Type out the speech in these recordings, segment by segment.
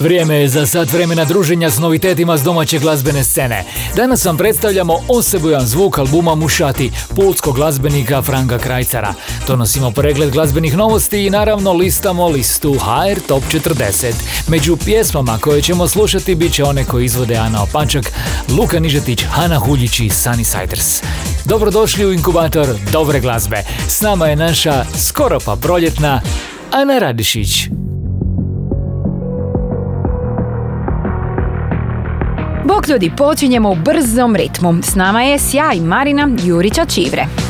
Vrijeme je za sat vremena druženja s novitetima s domaće glazbene scene. Danas vam predstavljamo osebujan zvuk albuma Mušati, pulskog glazbenika Franka Krajcara. Donosimo pregled glazbenih novosti i naravno listamo listu HR Top 40. Među pjesmama koje ćemo slušati bit će one koje izvode Ana Opačak, Luka Nižetić, Hana Huljić i Sunny Siders. Dobrodošli u inkubator dobre glazbe. S nama je naša skoro pa proljetna Ana Radišić. Bok ljudi, počinjemo u brzom ritmu. S nama je sjaj Marina Jurića Čivre.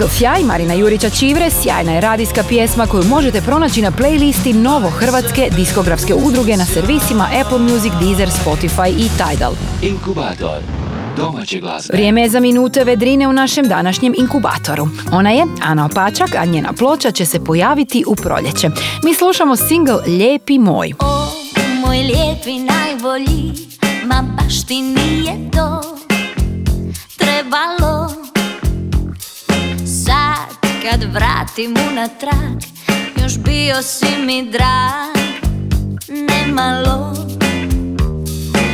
Single Sjaj Marina Jurića Čivre sjajna je radijska pjesma koju možete pronaći na playlisti Novo Hrvatske diskografske udruge na servisima Apple Music, Deezer, Spotify i Tidal. Inkubator domaće glazbe. Vrijeme je za minute vedrine u našem današnjem inkubatoru. Ona je Ana Opačak, a njena ploča će se pojaviti u proljeće. Mi slušamo single Lijepi moj. O, moj lijepi najbolji, ma baš ti nije to trebalo kad vratim unatrag, još bio si mi drag, nemalo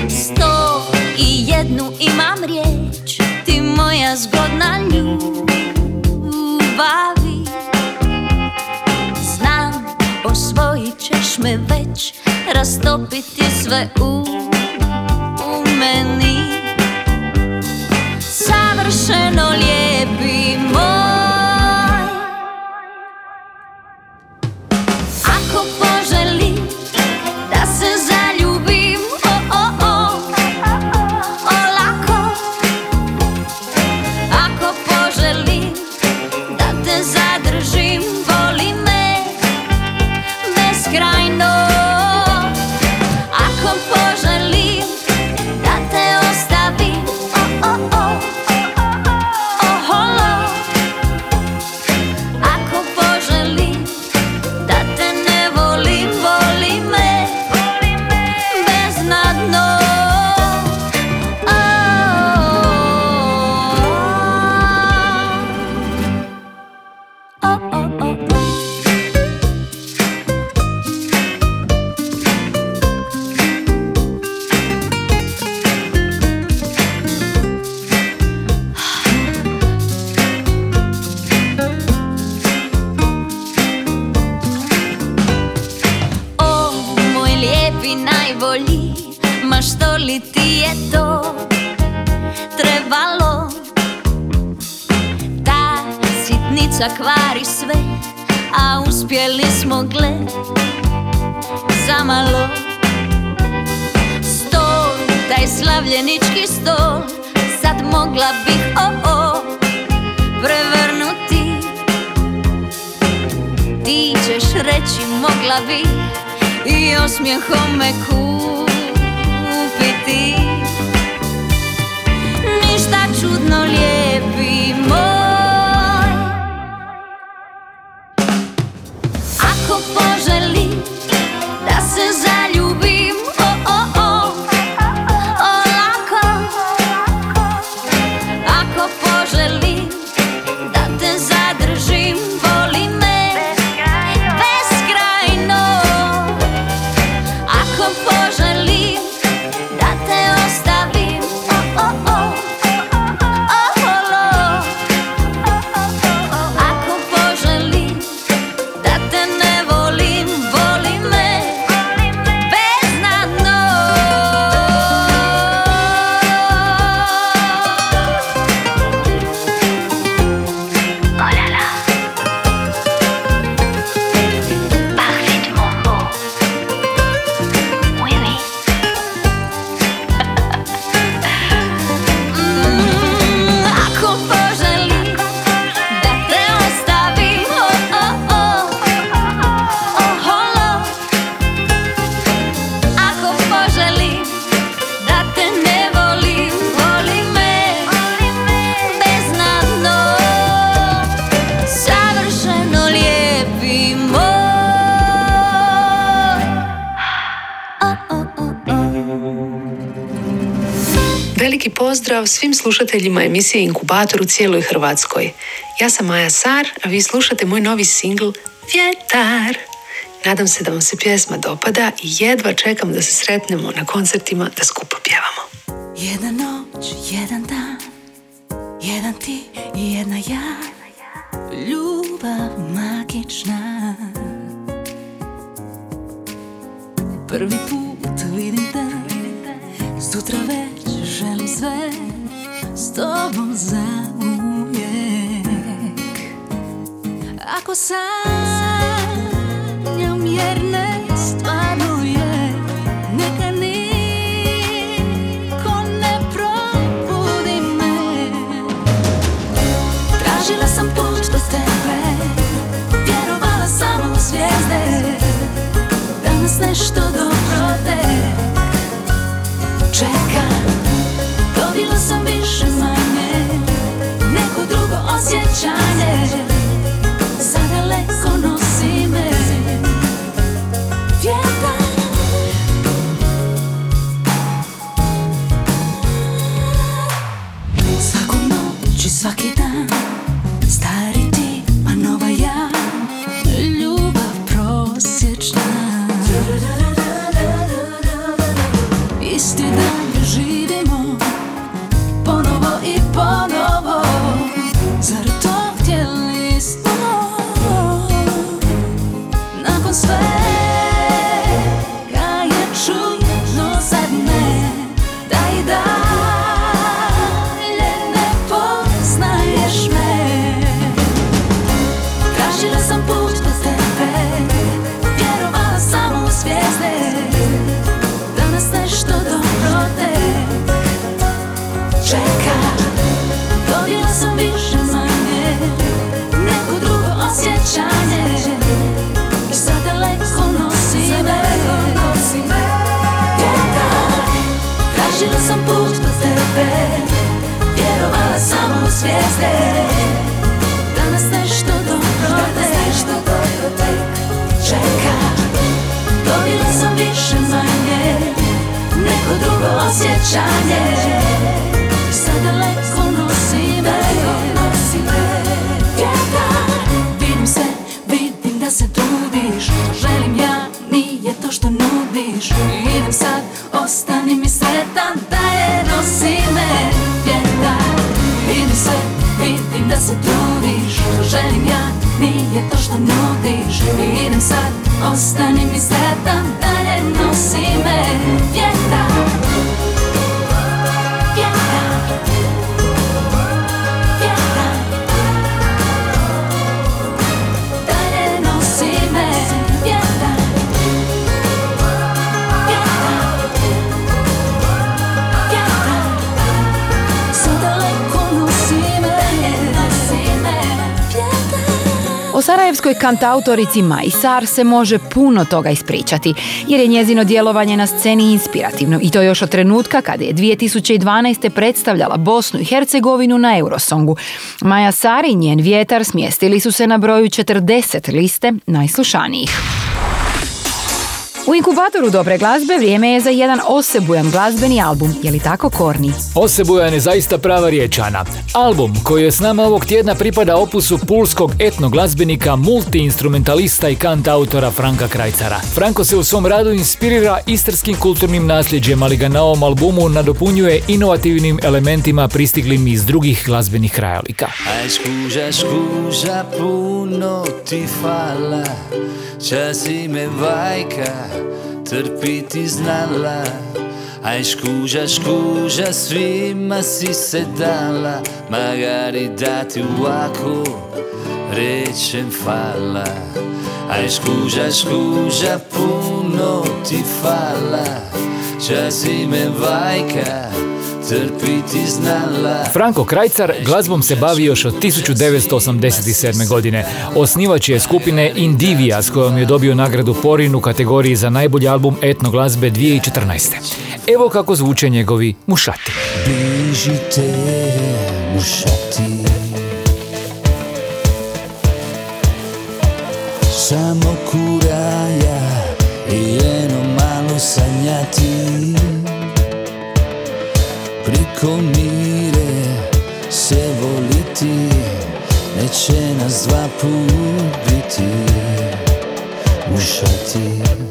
Sto i jednu imam riječ, ti moja zgodna ljubavi. Znam, osvojit ćeš me već, rastopiti sve u, u meni. Savršeno lijepi slušateljima emisije Inkubator u cijeloj Hrvatskoj. Ja sam Maja Sar, a vi slušate moj novi singl Vjetar. Nadam se da vam se pjesma dopada i jedva čekam da se sretnemo na koncertima da skupimo tobom zauvijek Ako sam shining. Tražila sam put do tebe Vjerovala sam u zvijezde. Danas nešto dobro Danas nešto dobro tek čeka. Dobila sam više manje Neko drugo osjećanje. I sad daleko nosi me nosi me Vjetar Vidim se, vidim da se trudiš. Želim ja, nije to što nudiš. Idem sad želim ja Nije to što nudiš Idem sad, ostani mi sretan Dalje nosi me vjetar. Sarajevskoj kantautorici Maji Sar se može puno toga ispričati, jer je njezino djelovanje na sceni inspirativno i to još od trenutka kada je 2012. predstavljala Bosnu i Hercegovinu na Eurosongu. Maja Sar i njen vjetar smjestili su se na broju 40 liste najslušanijih. U inkubatoru dobre glazbe vrijeme je za jedan osebujan glazbeni album. Je li tako, Korni? Osebujan je zaista prava riječana. Album koji je s nama ovog tjedna pripada opusu pulskog etnoglazbenika, multiinstrumentalista i kantautora Franka Krajcara. Franko se u svom radu inspirira istarskim kulturnim nasljeđem, ali ga na ovom albumu nadopunjuje inovativnim elementima pristiglim iz drugih glazbenih krajolika. Aj scusa, scusa, puno ti fala Časi me vajka, trpiti znala Aj škuža, škuža, svima si se dala. Magari da ti rečem fala. Aj škuža, škuža, puno ti fala. Časi me vajka, Franko Krajcar glazbom se bavi još od 1987. godine. Osnivač je skupine Indivija s kojom je dobio nagradu Porin u kategoriji za najbolji album etno glazbe 2014. Evo kako zvuče njegovi mušati. Bežite, mušati Samo kuraja i jedno malo sanjati Priko mire se voliti Neće nas dva put biti Mušati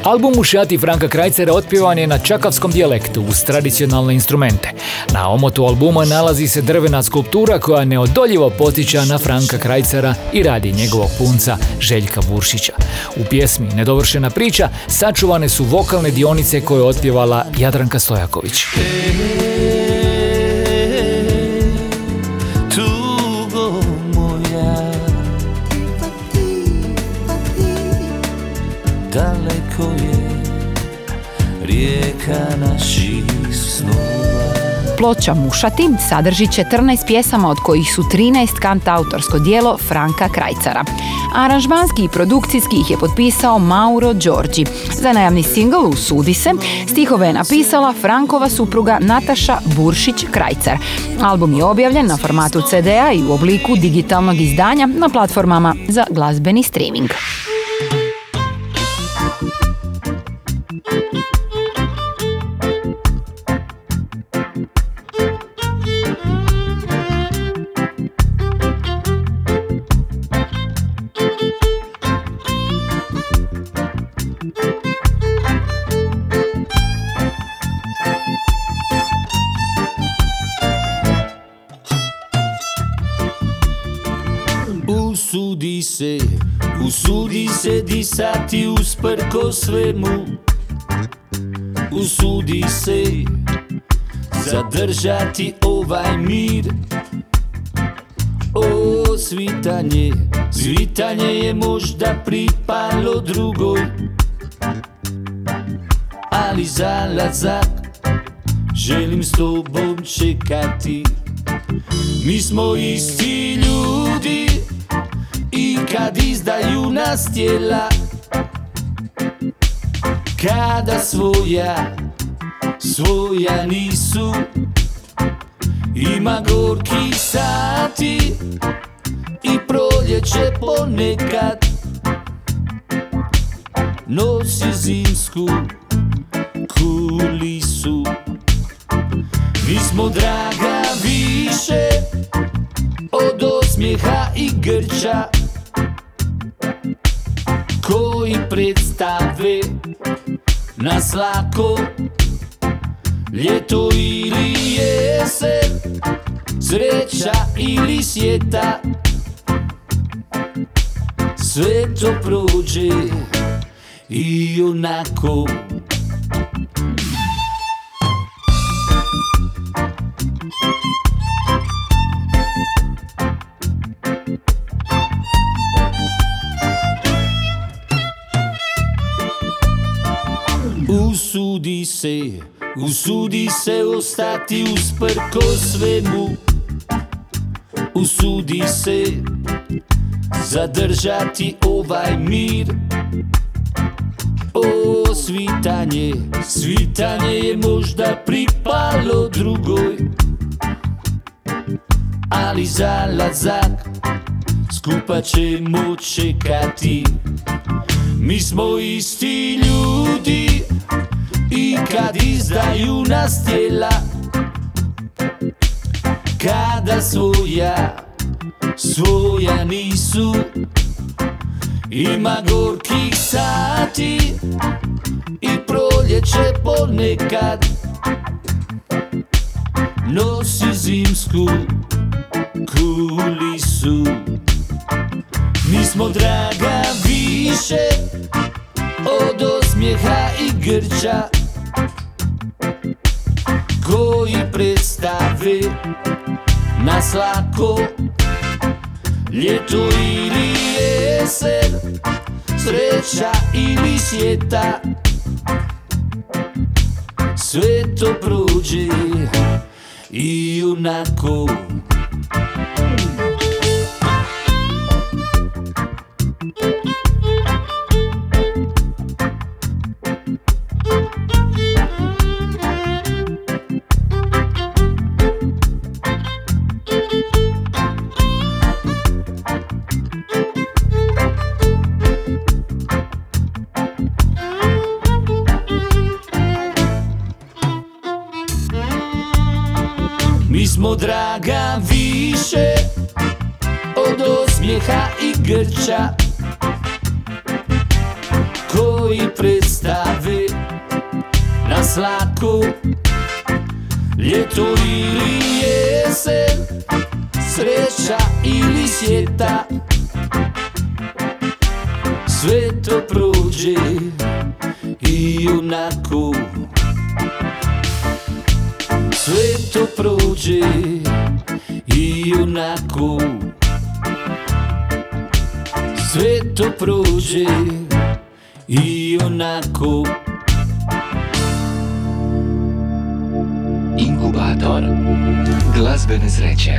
Album Mušati Franka Krajcera otpjevan je na čakavskom dijalektu uz tradicionalne instrumente. Na omotu albuma nalazi se drvena skulptura koja neodoljivo potiča na Franka Krajcera i radi njegovog punca Željka Buršića. U pjesmi Nedovršena priča sačuvane su vokalne dionice koje je otpjevala Jadranka Stojaković. Daleko je rijeka naših snova Ploča Mušati sadrži 14 pjesama od kojih su 13 kant autorsko dijelo Franka Krajcara. Aranžmanski i produkcijski ih je potpisao Mauro Đorđi. Za najavni singl Usudi se stihove je napisala Frankova supruga Nataša Buršić-Krajcar. Album je objavljen na formatu CD-a i u obliku digitalnog izdanja na platformama za glazbeni streaming. Se disati usprko svemu. Usudi se zadržati ovaj mir. O svitanje, svitanje je možda pripalo drugoj. Ali zalazak želim s tobom čekati. Mi smo isti ljudi i kad izdaju nas tijela Kada svoja, svoja nisu Ima gorki sati i proljeće ponekad. Nosi zimsku kulisu. Mi smo draga više od osmijeha i grča koji predstave nas lako ljeto ili jesen sreća ili sjeta sve to prođe i onako se, usudi se ostati usprko svemu. Usudi se Zadržati ovaj mir. O svitanje, svitanje je možda pripalo drugoj. Ali zalazak skupa ćemo čekati. Mi smo isti ljudi i kad izdaju nas tijela Kada svoja, svoja nisu. Ima gorkih sati i proljeće ponekad. Nosi zimsku kulisu. Mi smo draga više od osmijeha i grča Koji predstave nas lako Ljeto ili jesen Sreća ili sjeta Sve to prođe i onako draga više od osmijeha i grča Koji predstave nas lako Ljeto ili jesen Sreća ili sjeta. Sve to prođe i onako. Sve to prođe i onako Sve to prođe i onako Inkubator glazbene sreće.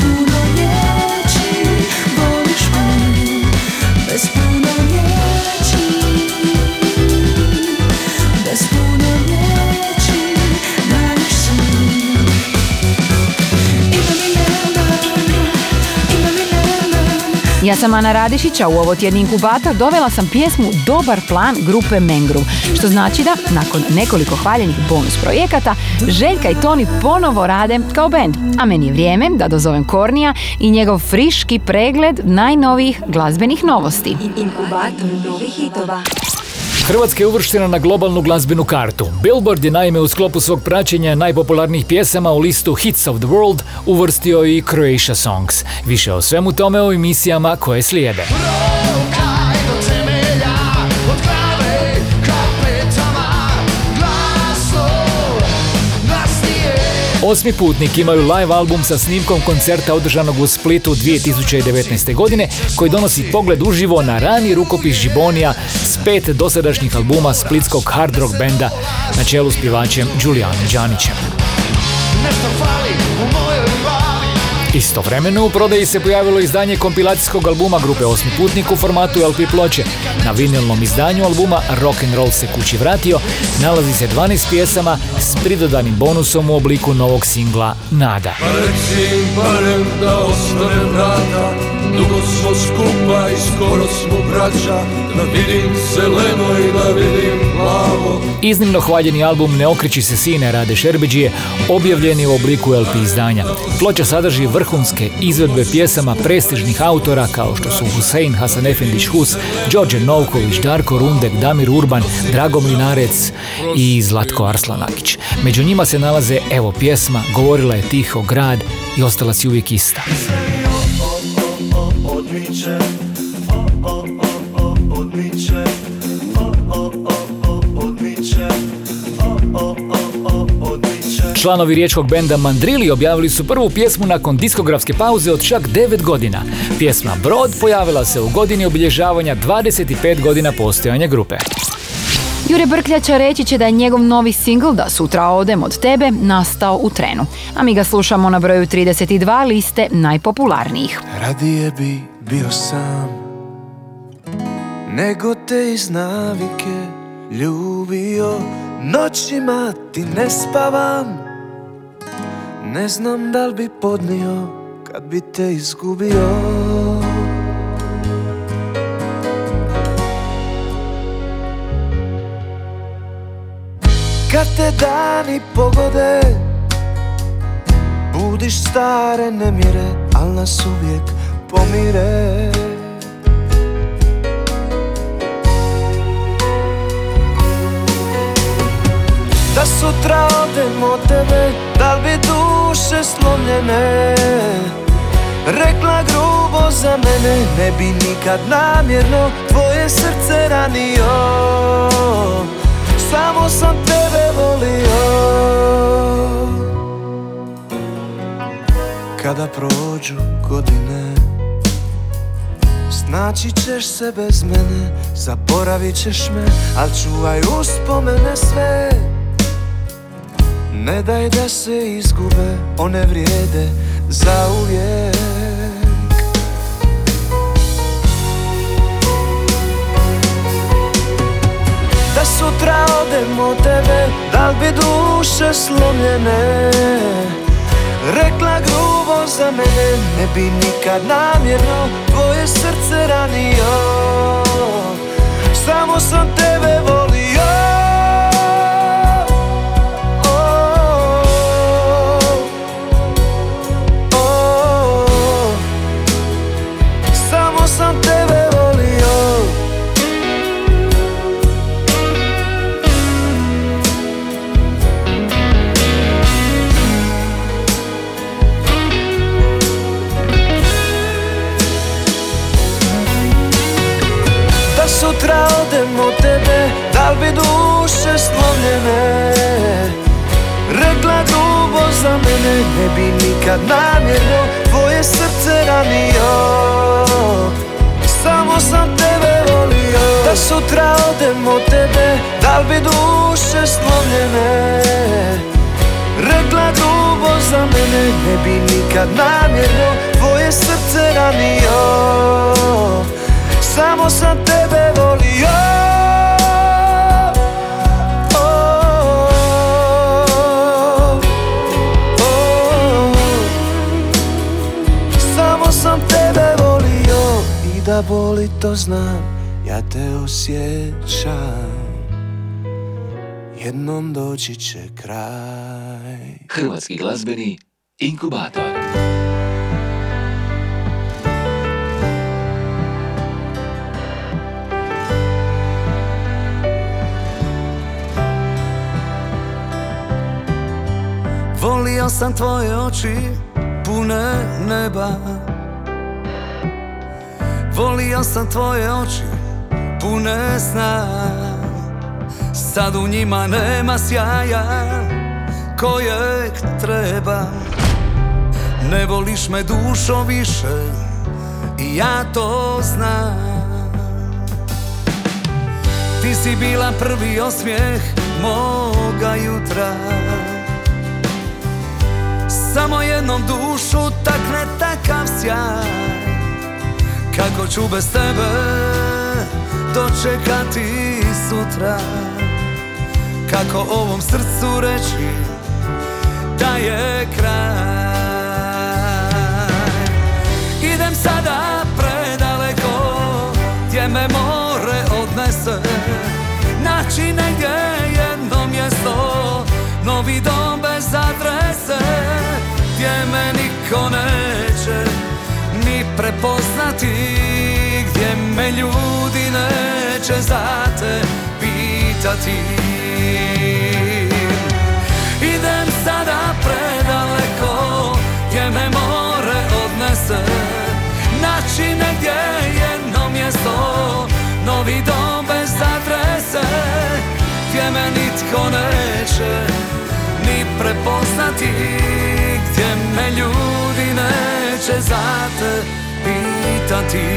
Puno sam Ana Radišića, u ovo tjedni inkubator dovela sam pjesmu Dobar plan grupe Mengru, što znači da, nakon nekoliko hvaljenih bonus projekata, Željka i Toni ponovo rade kao band. A meni je vrijeme da dozovem Kornija i njegov friški pregled najnovijih glazbenih novosti. Inkubator novih hitova Hrvatska je uvrštena na globalnu glazbenu kartu. Billboard je naime u sklopu svog praćenja najpopularnijih pjesama u listu Hits of the World uvrstio i Croatia Songs. Više o svemu tome u emisijama koje slijede. Osmi putnik imaju live album sa snimkom koncerta održanog u Splitu 2019. godine koji donosi pogled uživo na rani rukopis Žibonija s pet dosadašnjih albuma splitskog hard rock benda na čelu s pjevačem Julijanom Đanićem. Istovremeno u prodaji se pojavilo izdanje kompilacijskog albuma grupe Osmi putnik u formatu LP ploče. Na vinilnom izdanju albuma Rock and Roll se kući vratio nalazi se 12 pjesama s pridodanim bonusom u obliku novog singla Nada. Pa reci im barem da Dugo smo skupa i skoro smo braća Da vidim zeleno i da vidim Iznimno hvaljeni album Ne okreći se sine Rade Šerbeđije objavljen je u obliku LP izdanja. Ploča sadrži vrhunske izvedbe pjesama prestižnih autora kao što su Husein Hasanefendić Hus, Đorđe Novković, Darko Rundek, Damir Urban, Drago Mlinarec i Zlatko Arslanagić. Među njima se nalaze evo pjesma Govorila je tiho grad i ostala si uvijek ista. Članovi riječkog benda Mandrili objavili su prvu pjesmu nakon diskografske pauze od čak 9 godina. Pjesma Brod pojavila se u godini obilježavanja 25 godina postojanja grupe. Jure Brkljača reći će da je njegov novi singl Da sutra odem od tebe nastao u trenu. A mi ga slušamo na broju 32 liste najpopularnijih. Radije bi bio sam Nego te iz navike ljubio Noćima ti ne spavam Ne znam da li bi podnio Kad bi te izgubio. Kad te dani pogode Budiš stare nemire Al nas uvijek pomire Da sutra odem od tebe Da li bi duše slomljene? Rekla grubo za mene Ne bi nikad namjerno Tvoje srce ranio. Samo sam tebe volio. Kada prođu godine Znači ćeš se bez mene Zaboravit ćeš me Al čuvaj uspomene sve Ne daj da se izgube One vrijede za uvijek. Da sutra odem od tebe Da bi duše slomljene? Rekla grubo za mene Ne bi nikad namjerno Tvoje srce ranio. Samo sam tebe volio Da duše slomljene. Rekla grubo za mene Ne bi nikad namjerno. Tvoje srce ranio Samo sam tebe volio. Da sutra odem od tebe Da bi duše slomljene? Rekla grubo za mene Ne bi nikad namjerno. Tvoje srce ranio Samo sam tebe volio da boli to znam Ja te osjećam. Jednom doći će kraj. Hrvatski glazbeni inkubator. Volio sam tvoje oči pune neba Volio sam tvoje oči pune sna Sad u njima nema sjaja kojeg treba Ne voliš me dušo više i ja to znam. Ti si bila prvi osmijeh moga jutra. Samo jednom dušu takne takav sjaj Kako ću bez tebe dočekati sutra? Kako ovom srcu reći da je kraj? Idem sada predaleko gdje me more odnese. Naći negdje jedno mjesto Novi dom bez adrese Gdje me niko neće ni prepoznati Gdje me ljudi neće za te pitati. Idem sada predaleko Gdje me more odnese. Naći negdje jedno mjesto Novi dom bez adrese Gdje me nitko neće Ni prepoznati. Gdje me ljudi neće za te pitati.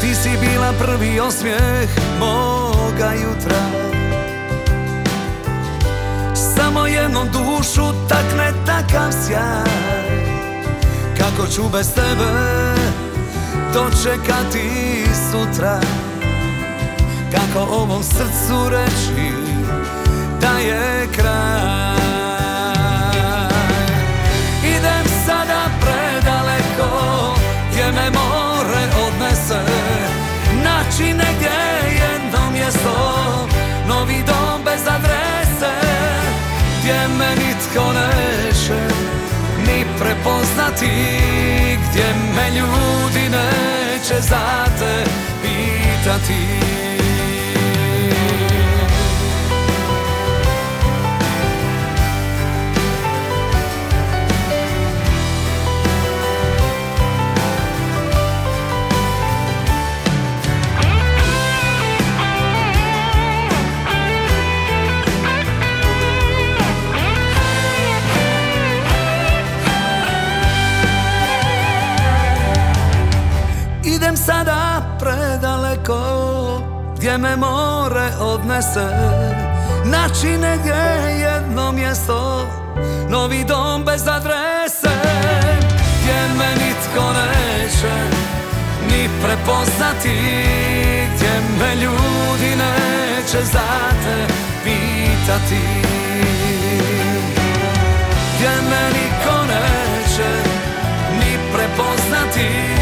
Ti si bila prvi osmijeh moga jutra. Samo jednom dušu takne takav sjaj. Kako ću bez tebe dočekati sutra? Kako ovom srcu reći da je kraj odnese Naći negdje jedno mjesto Novi dom bez adrese Gdje me nitko neće ni prepoznati Gdje me ljudi neće za te more odnese. Naći negdje jedno mjesto Novi dom bez adrese Gdje me nitko neće Ni prepoznati Gdje me ljudi neće za te pitati. Gdje me niko neće Ni prepoznati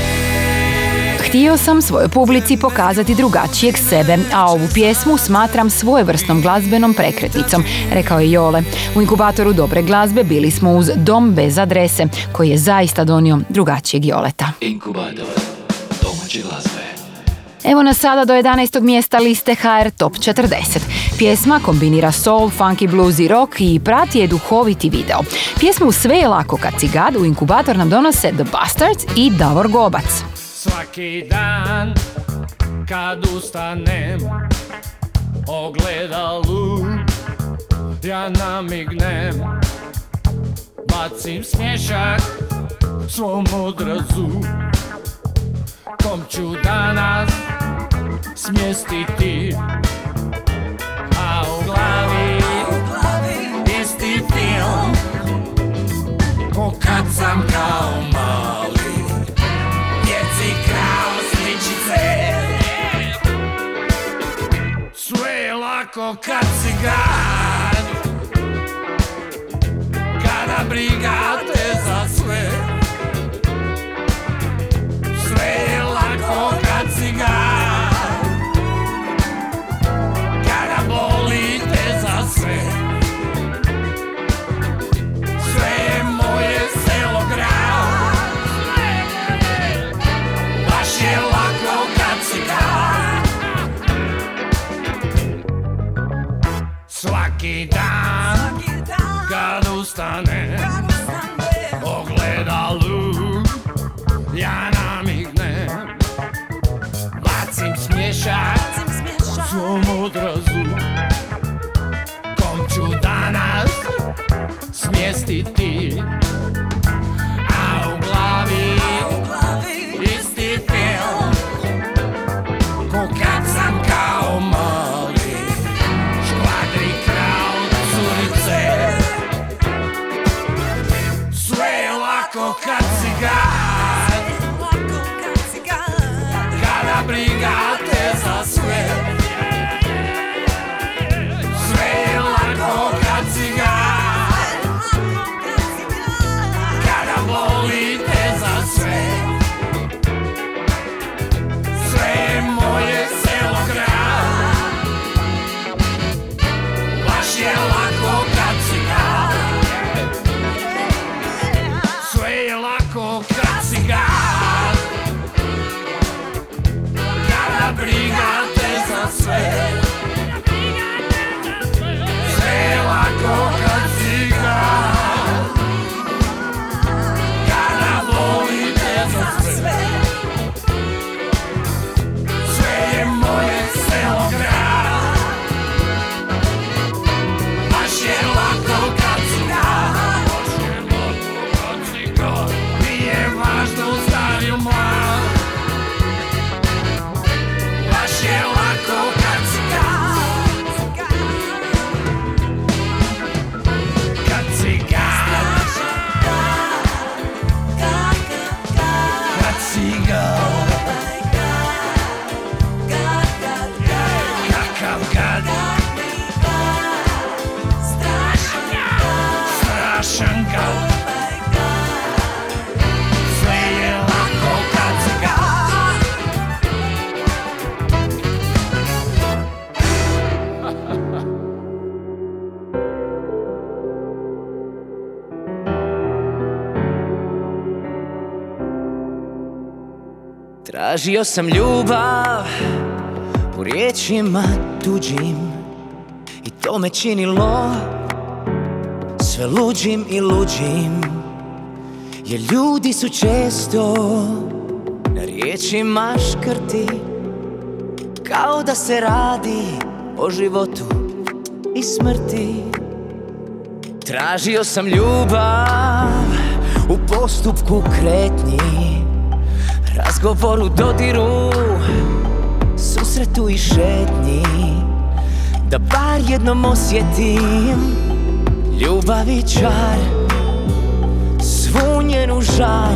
Htio sam svojoj publici pokazati drugačijeg sebe, a ovu pjesmu smatram svojevrsnom glazbenom prekretnicom, rekao je Jole. U inkubatoru dobre glazbe bili smo uz Dom bez adrese, koji je zaista donio drugačijeg Joleta. Inkubator domaće glazbe. Evo nas sada do 11. mjesta liste HR Top 40. Pjesma kombinira soul, funky blues i rock i prati je duhoviti video. Pjesmu Sve je lako kad si gad u inkubator nam donose The Bastards i Davor Gobac. Svaki dan kad ustanem ogledalu ja namignem bacim smješak svom odrazu. Kom ću danas smjestiti a u glavi isti film. Ko kad sam kao mali je lako kad si grad Kada briga te za Sve Tražio sam ljubav po riječima tuđim I to me činilo sve luđim i luđim Jer ljudi su često na riječima škrti Kao da se radi o životu i smrti. Tražio sam ljubav u postupku kretnji Razgovoru, dodiru, susretu i šetnji Da bar jednom osjetim ljubav i čar Svu njenu žar,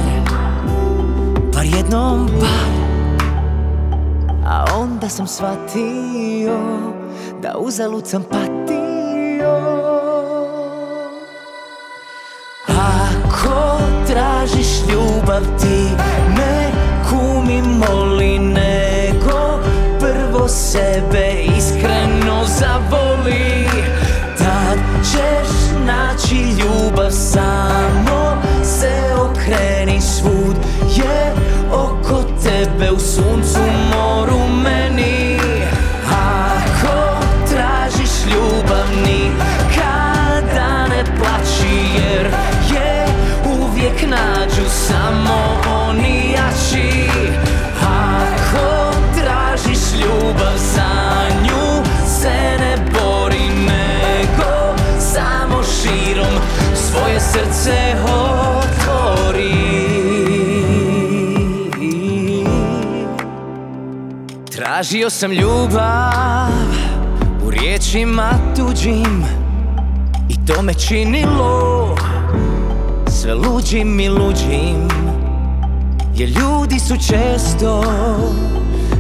bar jednom par. A onda sam shvatio da uzalud sam patio. Ako tražiš ljubav ti moli nego prvo sebe iskreno zavoli? Tad ćeš naći ljubav samo se okreni svud je oko tebe u suncu Tražio sam ljubav u riječima tuđim I to me činilo sve luđim i luđim Jer ljudi su često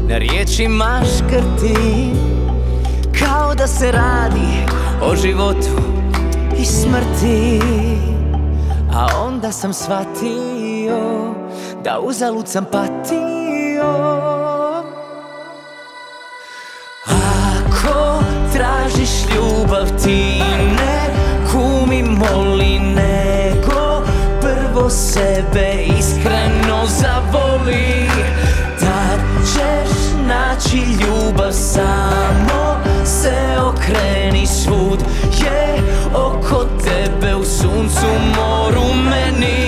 na riječima škrti Kao da se radi o životu i smrti. A onda sam shvatio da uzalud sam patio tražiš ljubav ti ne kumi moli nego Prvo sebe iskreno zavoli. Tad ćeš naći ljubav samo se okreni svud je oko tebe u suncu moru meni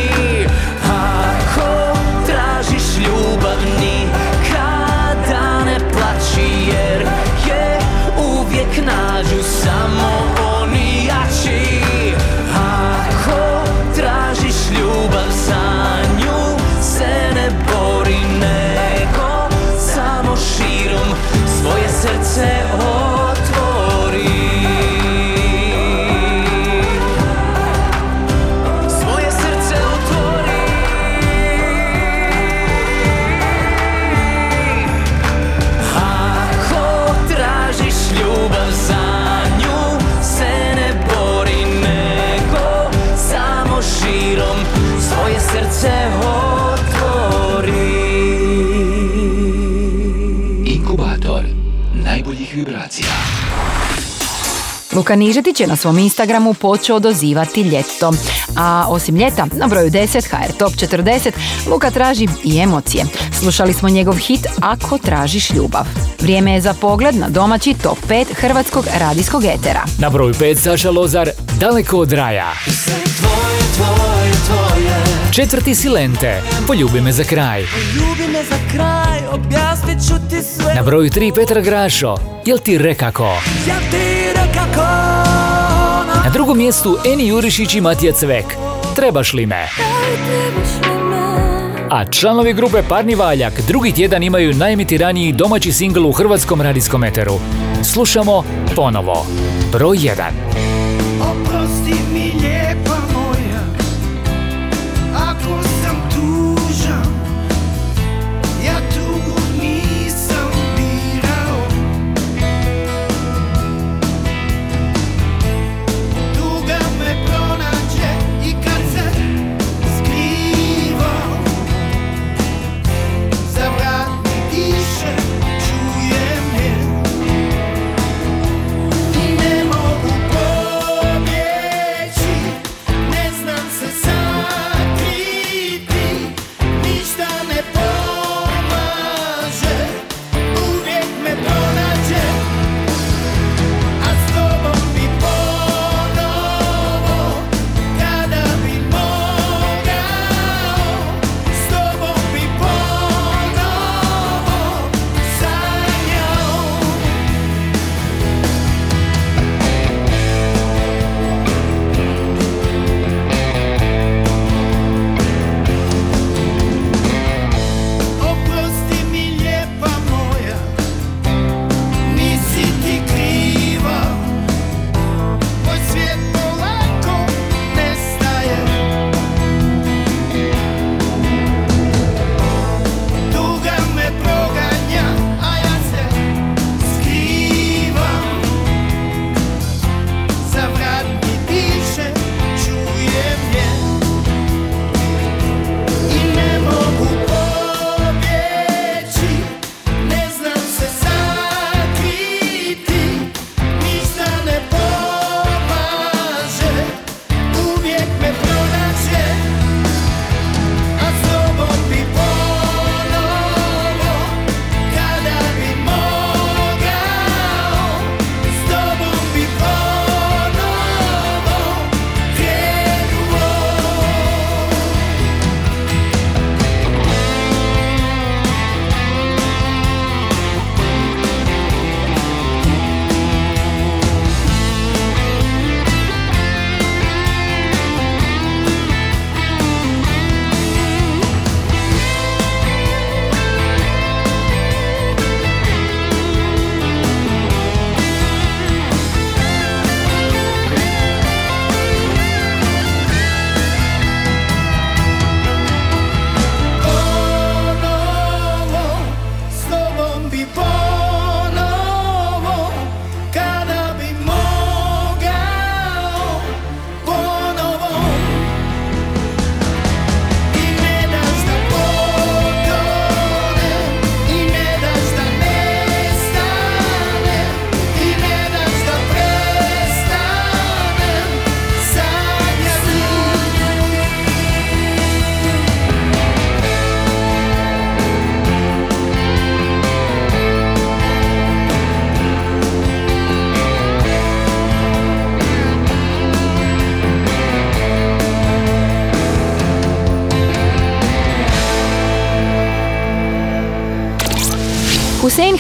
Luka Nižetić je na svom Instagramu počeo dozivati ljeto. A osim ljeta, na broju 10 HR Top 40, Luka traži i emocije. Slušali smo njegov hit Ako tražiš ljubav. Vrijeme je za pogled na domaći top 5 hrvatskog radijskog etera. Na broju 5 Saša Lozar, daleko od raja. Tvoje, tvoje, tvoje Četvrti Silente, poljubi me za kraj. Ljubi me za kraj, objasnit ću ti sve Na broju 3 Petar Grašo, jel ti rekako? Ja ti Na drugom mjestu Eni Jurišić i Matija Cvek, trebaš li me? A članovi grupe Parni Valjak drugi tjedan imaju najemitiraniji domaći singl u hrvatskom radijskom eteru. Slušamo ponovo. Broj 1.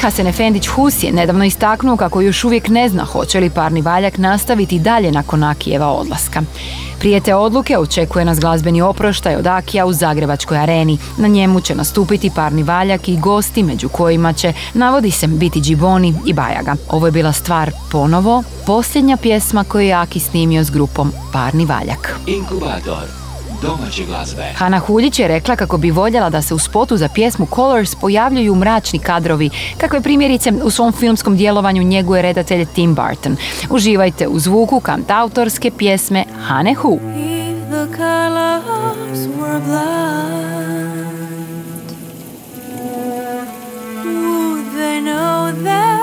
Hasan Efendić Hus je nedavno istaknuo kako još uvijek ne zna hoće li parni valjak nastaviti dalje nakon Akijeva odlaska. Prije te odluke očekuje nas glazbeni oproštaj od Akija u Zagrebačkoj areni. Na njemu će nastupiti parni valjak i gosti među kojima će, navodi se, biti Džiboni i Bajaga. Ovo je bila stvar ponovo, posljednja pjesma koju je Aki snimio s grupom Parni valjak. Inkubator domaće glazbe. Hana Huljić je rekla kako bi voljela da se u spotu za pjesmu Colors pojavljuju mračni kadrovi, kakve primjerice u svom filmskom djelovanju njeguje redatelj Tim Burton. Uživajte u zvuku kant autorske pjesme Hane Hu. Would they know that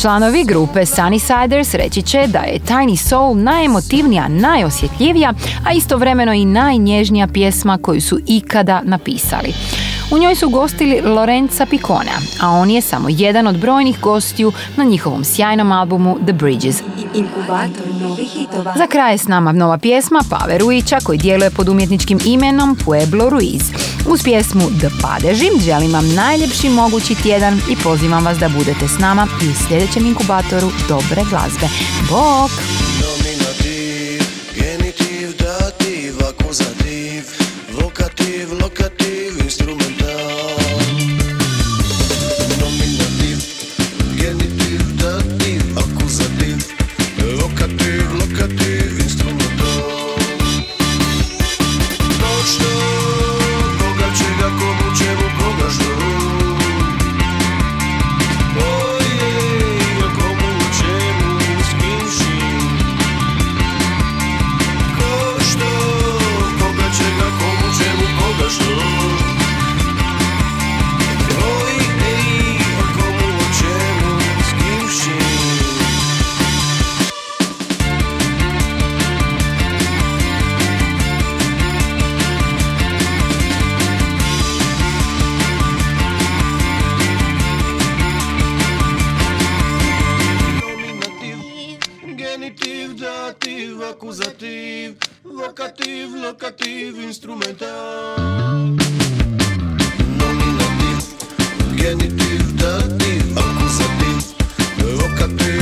Članovi grupe Sunnysiders reći će da je Tiny Soul najemotivnija, najosjetljivija, a istovremeno i najnježnija pjesma koju su ikada napisali. U njoj su gostili Lorenza Picona, a on je samo jedan od brojnih gostiju na njihovom sjajnom albumu The Bridges. Za kraj je s nama nova pjesma Pave Ruića koji djeluje pod umjetničkim imenom Pueblo Ruiz. Uz pjesmu The Padeži želim vam najljepši mogući tjedan i pozivam vas da budete s nama i u sljedećem inkubatoru dobre glazbe. Bok! Локатив, акузатив, локатив, локатив, инструментал. Номинатив, генитив, датив, акузатив, локатив.